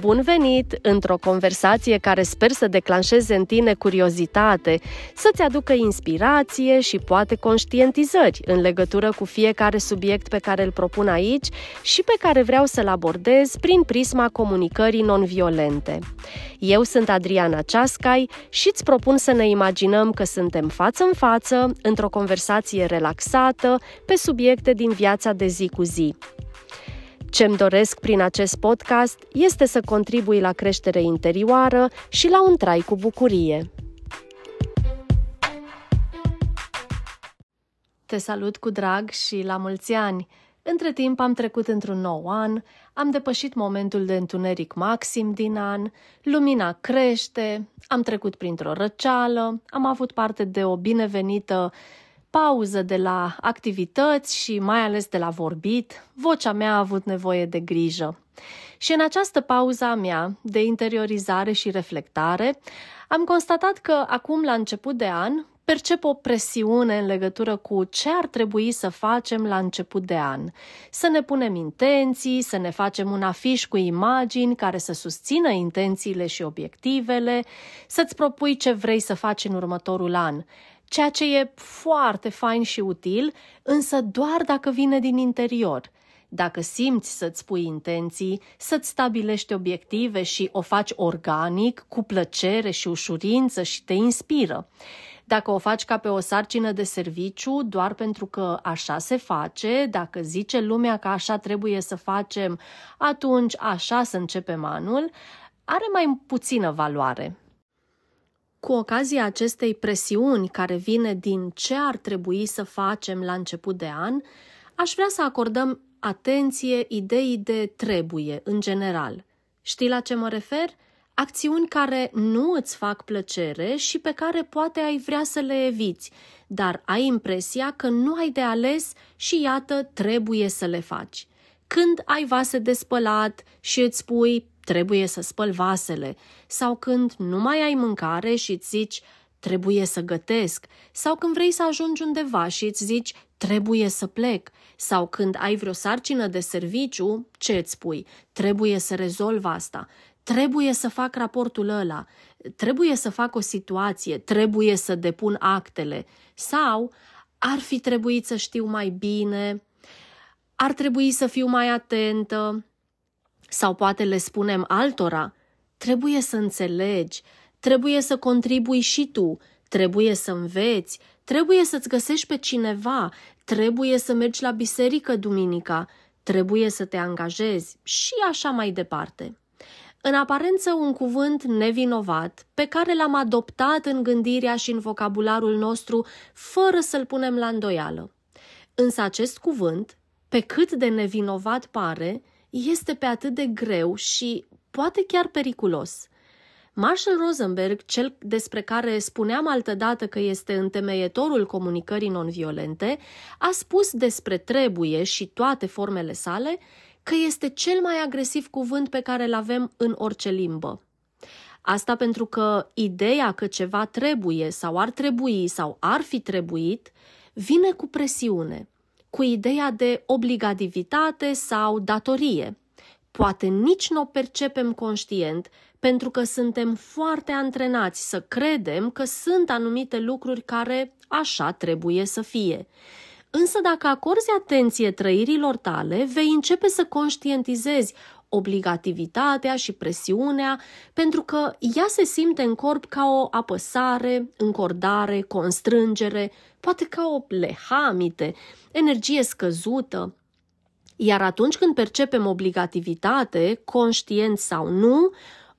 Bun venit într-o conversație care sper să declanșeze în tine curiozitate, să-ți aducă inspirație și poate conștientizări în legătură cu fiecare subiect pe care îl propun aici și pe care vreau să-l abordez prin prisma comunicării non-violente. Eu sunt Adriana Ceascai și îți propun să ne imaginăm că suntem față în față, într-o conversație relaxată, pe subiecte din viața de zi cu zi. Ce-mi doresc prin acest podcast este să contribui la creștere interioară și la un trai cu bucurie. Te salut cu drag și la mulți ani! Între timp am trecut într-un nou an, am depășit momentul de întuneric maxim din an, lumina crește, am trecut printr-o răceală, am avut parte de o binevenită pauză de la activități și mai ales de la vorbit, vocea mea a avut nevoie de grijă. Și în această pauză a mea de interiorizare și reflectare, am constatat că acum, la început de an, percep o presiune în legătură cu ce ar trebui să facem la început de an. Să ne punem intenții, să ne facem un afiș cu imagini care să susțină intențiile și obiectivele, să-ți propui ce vrei să faci în următorul an ceea ce e foarte fain și util, însă doar dacă vine din interior. Dacă simți să-ți pui intenții, să-ți stabilești obiective și o faci organic, cu plăcere și ușurință și te inspiră. Dacă o faci ca pe o sarcină de serviciu, doar pentru că așa se face, dacă zice lumea că așa trebuie să facem, atunci așa să începem anul, are mai puțină valoare. Cu ocazia acestei presiuni care vine din ce ar trebui să facem la început de an, aș vrea să acordăm atenție ideii de trebuie în general. Știi la ce mă refer? Acțiuni care nu îți fac plăcere și pe care poate ai vrea să le eviți, dar ai impresia că nu ai de ales și iată trebuie să le faci. Când ai vase de spălat și îți spui trebuie să spăl vasele, sau când nu mai ai mâncare și îți zici trebuie să gătesc, sau când vrei să ajungi undeva și îți zici trebuie să plec, sau când ai vreo sarcină de serviciu, ce îți spui? Trebuie să rezolv asta, trebuie să fac raportul ăla, trebuie să fac o situație, trebuie să depun actele, sau ar fi trebuit să știu mai bine, ar trebui să fiu mai atentă, sau poate le spunem altora, trebuie să înțelegi, trebuie să contribui și tu, trebuie să înveți, trebuie să-ți găsești pe cineva, trebuie să mergi la biserică duminica, trebuie să te angajezi și așa mai departe. În aparență un cuvânt nevinovat, pe care l-am adoptat în gândirea și în vocabularul nostru, fără să-l punem la îndoială. Însă acest cuvânt, pe cât de nevinovat pare, este pe atât de greu și poate chiar periculos. Marshall Rosenberg, cel despre care spuneam altădată că este întemeietorul comunicării non-violente, a spus despre trebuie și toate formele sale că este cel mai agresiv cuvânt pe care îl avem în orice limbă. Asta pentru că ideea că ceva trebuie sau ar trebui sau ar fi trebuit vine cu presiune – cu ideea de obligativitate sau datorie. Poate nici nu o percepem conștient, pentru că suntem foarte antrenați să credem că sunt anumite lucruri care așa trebuie să fie. Însă dacă acorzi atenție trăirilor tale, vei începe să conștientizezi obligativitatea și presiunea, pentru că ea se simte în corp ca o apăsare, încordare, constrângere, poate ca o lehamite, energie scăzută. Iar atunci când percepem obligativitate, conștient sau nu,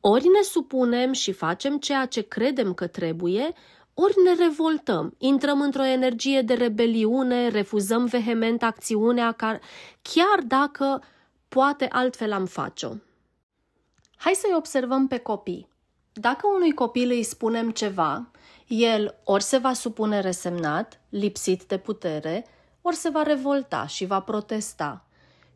ori ne supunem și facem ceea ce credem că trebuie, ori ne revoltăm, intrăm într-o energie de rebeliune, refuzăm vehement acțiunea, chiar dacă poate altfel am face-o. Hai să-i observăm pe copii. Dacă unui copil îi spunem ceva, el ori se va supune resemnat, lipsit de putere, ori se va revolta și va protesta.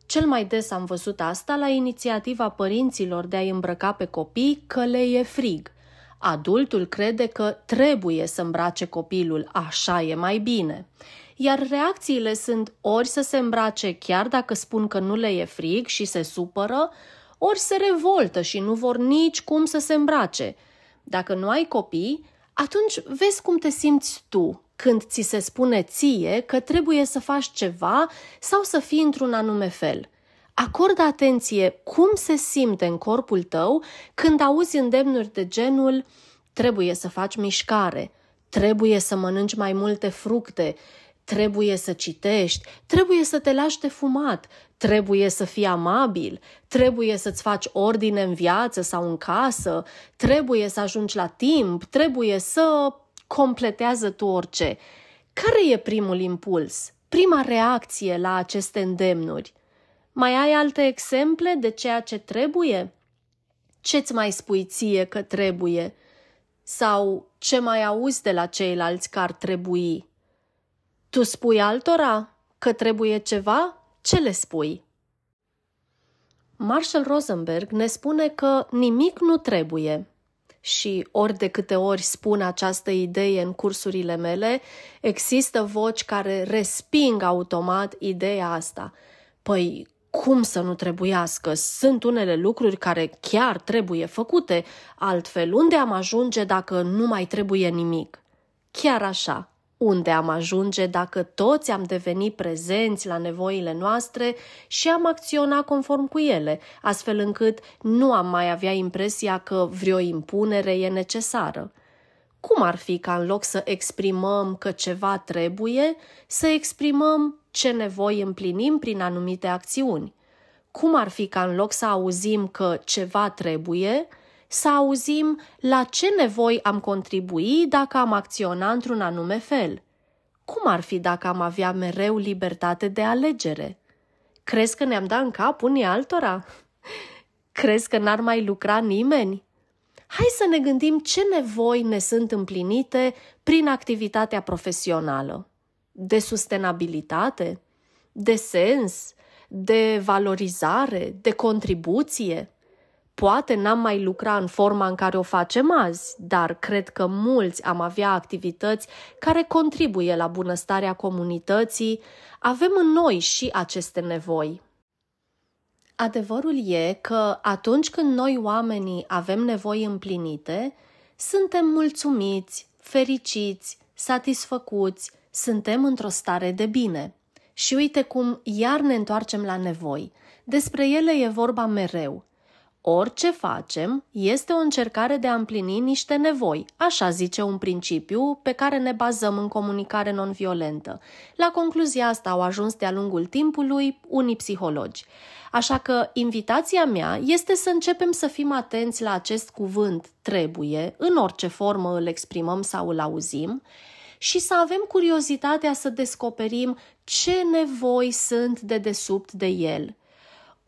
Cel mai des am văzut asta la inițiativa părinților de a îmbrăca pe copii că le e frig. Adultul crede că trebuie să îmbrace copilul, așa e mai bine. Iar reacțiile sunt ori să se îmbrace chiar dacă spun că nu le e frig și se supără, ori se revoltă și nu vor nici cum să se îmbrace. Dacă nu ai copii, atunci vezi cum te simți tu când ți se spune ție că trebuie să faci ceva sau să fii într-un anume fel. Acordă atenție cum se simte în corpul tău când auzi îndemnuri de genul trebuie să faci mișcare, trebuie să mănânci mai multe fructe, trebuie să citești, trebuie să te lași de fumat, trebuie să fii amabil, trebuie să-ți faci ordine în viață sau în casă, trebuie să ajungi la timp, trebuie să completează tu orice. Care e primul impuls, prima reacție la aceste îndemnuri? Mai ai alte exemple de ceea ce trebuie? Ce-ți mai spui ție că trebuie? Sau ce mai auzi de la ceilalți că ar trebui? Tu spui altora că trebuie ceva? Ce le spui? Marshall Rosenberg ne spune că nimic nu trebuie. Și ori de câte ori spun această idee în cursurile mele, există voci care resping automat ideea asta. Păi, cum să nu trebuiască? Sunt unele lucruri care chiar trebuie făcute, altfel unde am ajunge dacă nu mai trebuie nimic? Chiar așa, unde am ajunge dacă toți am devenit prezenți la nevoile noastre și am acționat conform cu ele, astfel încât nu am mai avea impresia că vreo impunere e necesară. Cum ar fi ca în loc să exprimăm că ceva trebuie, să exprimăm ce nevoi împlinim prin anumite acțiuni? Cum ar fi ca în loc să auzim că ceva trebuie, să auzim la ce nevoi am contribui dacă am acționa într-un anume fel. Cum ar fi dacă am avea mereu libertate de alegere? Crezi că ne-am dat în cap unii altora? Crezi că n-ar mai lucra nimeni? Hai să ne gândim ce nevoi ne sunt împlinite prin activitatea profesională. De sustenabilitate? De sens? De valorizare? De contribuție? Poate n-am mai lucra în forma în care o facem azi, dar cred că mulți am avea activități care contribuie la bunăstarea comunității, avem în noi și aceste nevoi. Adevărul e că atunci când noi oamenii avem nevoi împlinite, suntem mulțumiți, fericiți, satisfăcuți, suntem într-o stare de bine. Și uite cum iar ne întoarcem la nevoi. Despre ele e vorba mereu. Orice facem este o încercare de a împlini niște nevoi, așa zice un principiu pe care ne bazăm în comunicare non-violentă. La concluzia asta au ajuns de-a lungul timpului unii psihologi. Așa că invitația mea este să începem să fim atenți la acest cuvânt trebuie, în orice formă îl exprimăm sau îl auzim, și să avem curiozitatea să descoperim ce nevoi sunt de desubt de el –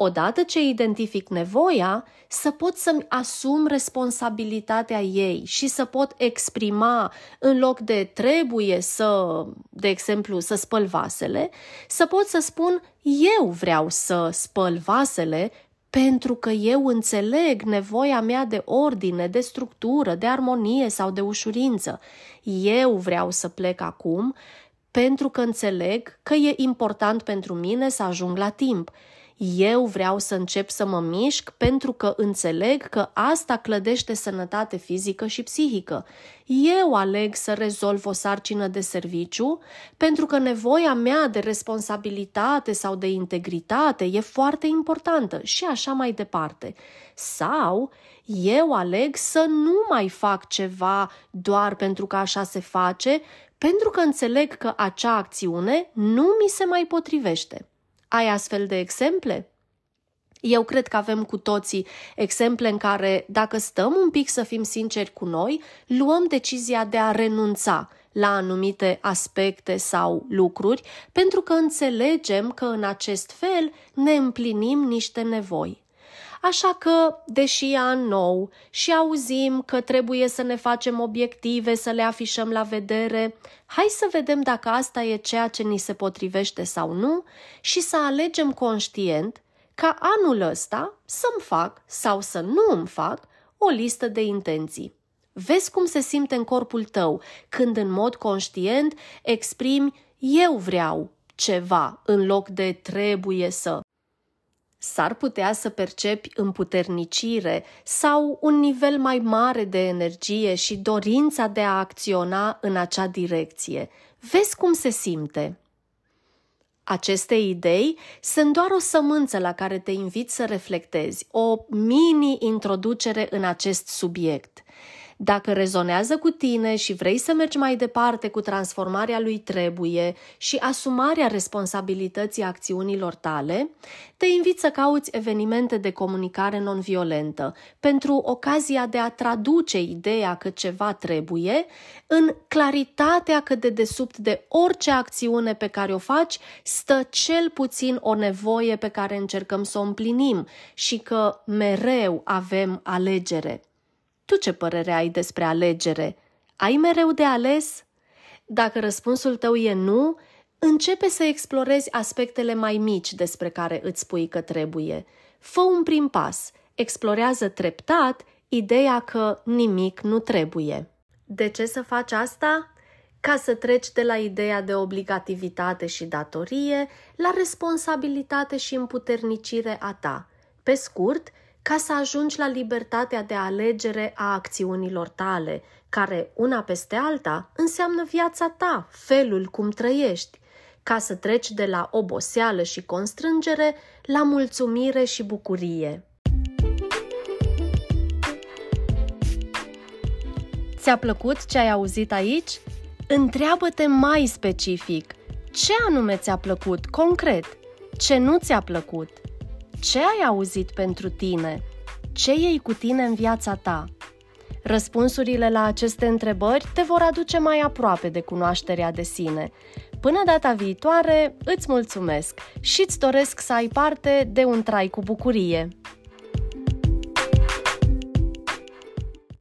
odată ce identific nevoia, să pot să-mi asum responsabilitatea ei și să pot exprima în loc de trebuie să, de exemplu, să spăl vasele, să pot să spun eu vreau să spăl vasele pentru că eu înțeleg nevoia mea de ordine, de structură, de armonie sau de ușurință. Eu vreau să plec acum pentru că înțeleg că e important pentru mine să ajung la timp. Eu vreau să încep să mă mișc pentru că înțeleg că asta clădește sănătate fizică și psihică. Eu aleg să rezolv o sarcină de serviciu pentru că nevoia mea de responsabilitate sau de integritate e foarte importantă și așa mai departe. Sau eu aleg să nu mai fac ceva doar pentru că așa se face, pentru că înțeleg că acea acțiune nu mi se mai potrivește. Ai astfel de exemple? Eu cred că avem cu toții exemple în care, dacă stăm un pic să fim sinceri cu noi, luăm decizia de a renunța la anumite aspecte sau lucruri, pentru că înțelegem că în acest fel ne împlinim niște nevoi. Așa că, deși e an nou și auzim că trebuie să ne facem obiective, să le afișăm la vedere, hai să vedem dacă asta e ceea ce ni se potrivește sau nu și să alegem conștient ca anul ăsta să-mi fac sau să nu îmi fac o listă de intenții. Vezi cum se simte în corpul tău când în mod conștient exprimi eu vreau ceva în loc de trebuie să. S-ar putea să percepi împuternicire sau un nivel mai mare de energie și dorința de a acționa în acea direcție. Vezi cum se simte. Aceste idei sunt doar o sămânță la care te invit să reflectezi, o mini-introducere în acest subiect. Dacă rezonează cu tine și vrei să mergi mai departe cu transformarea lui trebuie și asumarea responsabilității acțiunilor tale, te invit să cauți evenimente de comunicare non-violentă pentru ocazia de a traduce ideea că ceva trebuie în claritatea că de desubt de orice acțiune pe care o faci stă cel puțin o nevoie pe care încercăm să o împlinim și că mereu avem alegere. Tu ce părere ai despre alegere? Ai mereu de ales? Dacă răspunsul tău e nu, începe să explorezi aspectele mai mici despre care îți spui că trebuie. Fă un prim pas, explorează treptat ideea că nimic nu trebuie. De ce să faci asta? Ca să treci de la ideea de obligativitate și datorie la responsabilitate și împuternicire a ta. Pe scurt, ca să ajungi la libertatea de alegere a acțiunilor tale, care, una peste alta, înseamnă viața ta, felul cum trăiești, ca să treci de la oboseală și constrângere la mulțumire și bucurie. Ți-a plăcut ce ai auzit aici? Întreabă-te mai specific. Ce anume ți-a plăcut, concret? Ce nu ți-a plăcut? Ce ai auzit pentru tine? Ce iei cu tine în viața ta? Răspunsurile la aceste întrebări te vor aduce mai aproape de cunoașterea de sine. Până data viitoare, îți mulțumesc și îți doresc să ai parte de un trai cu bucurie.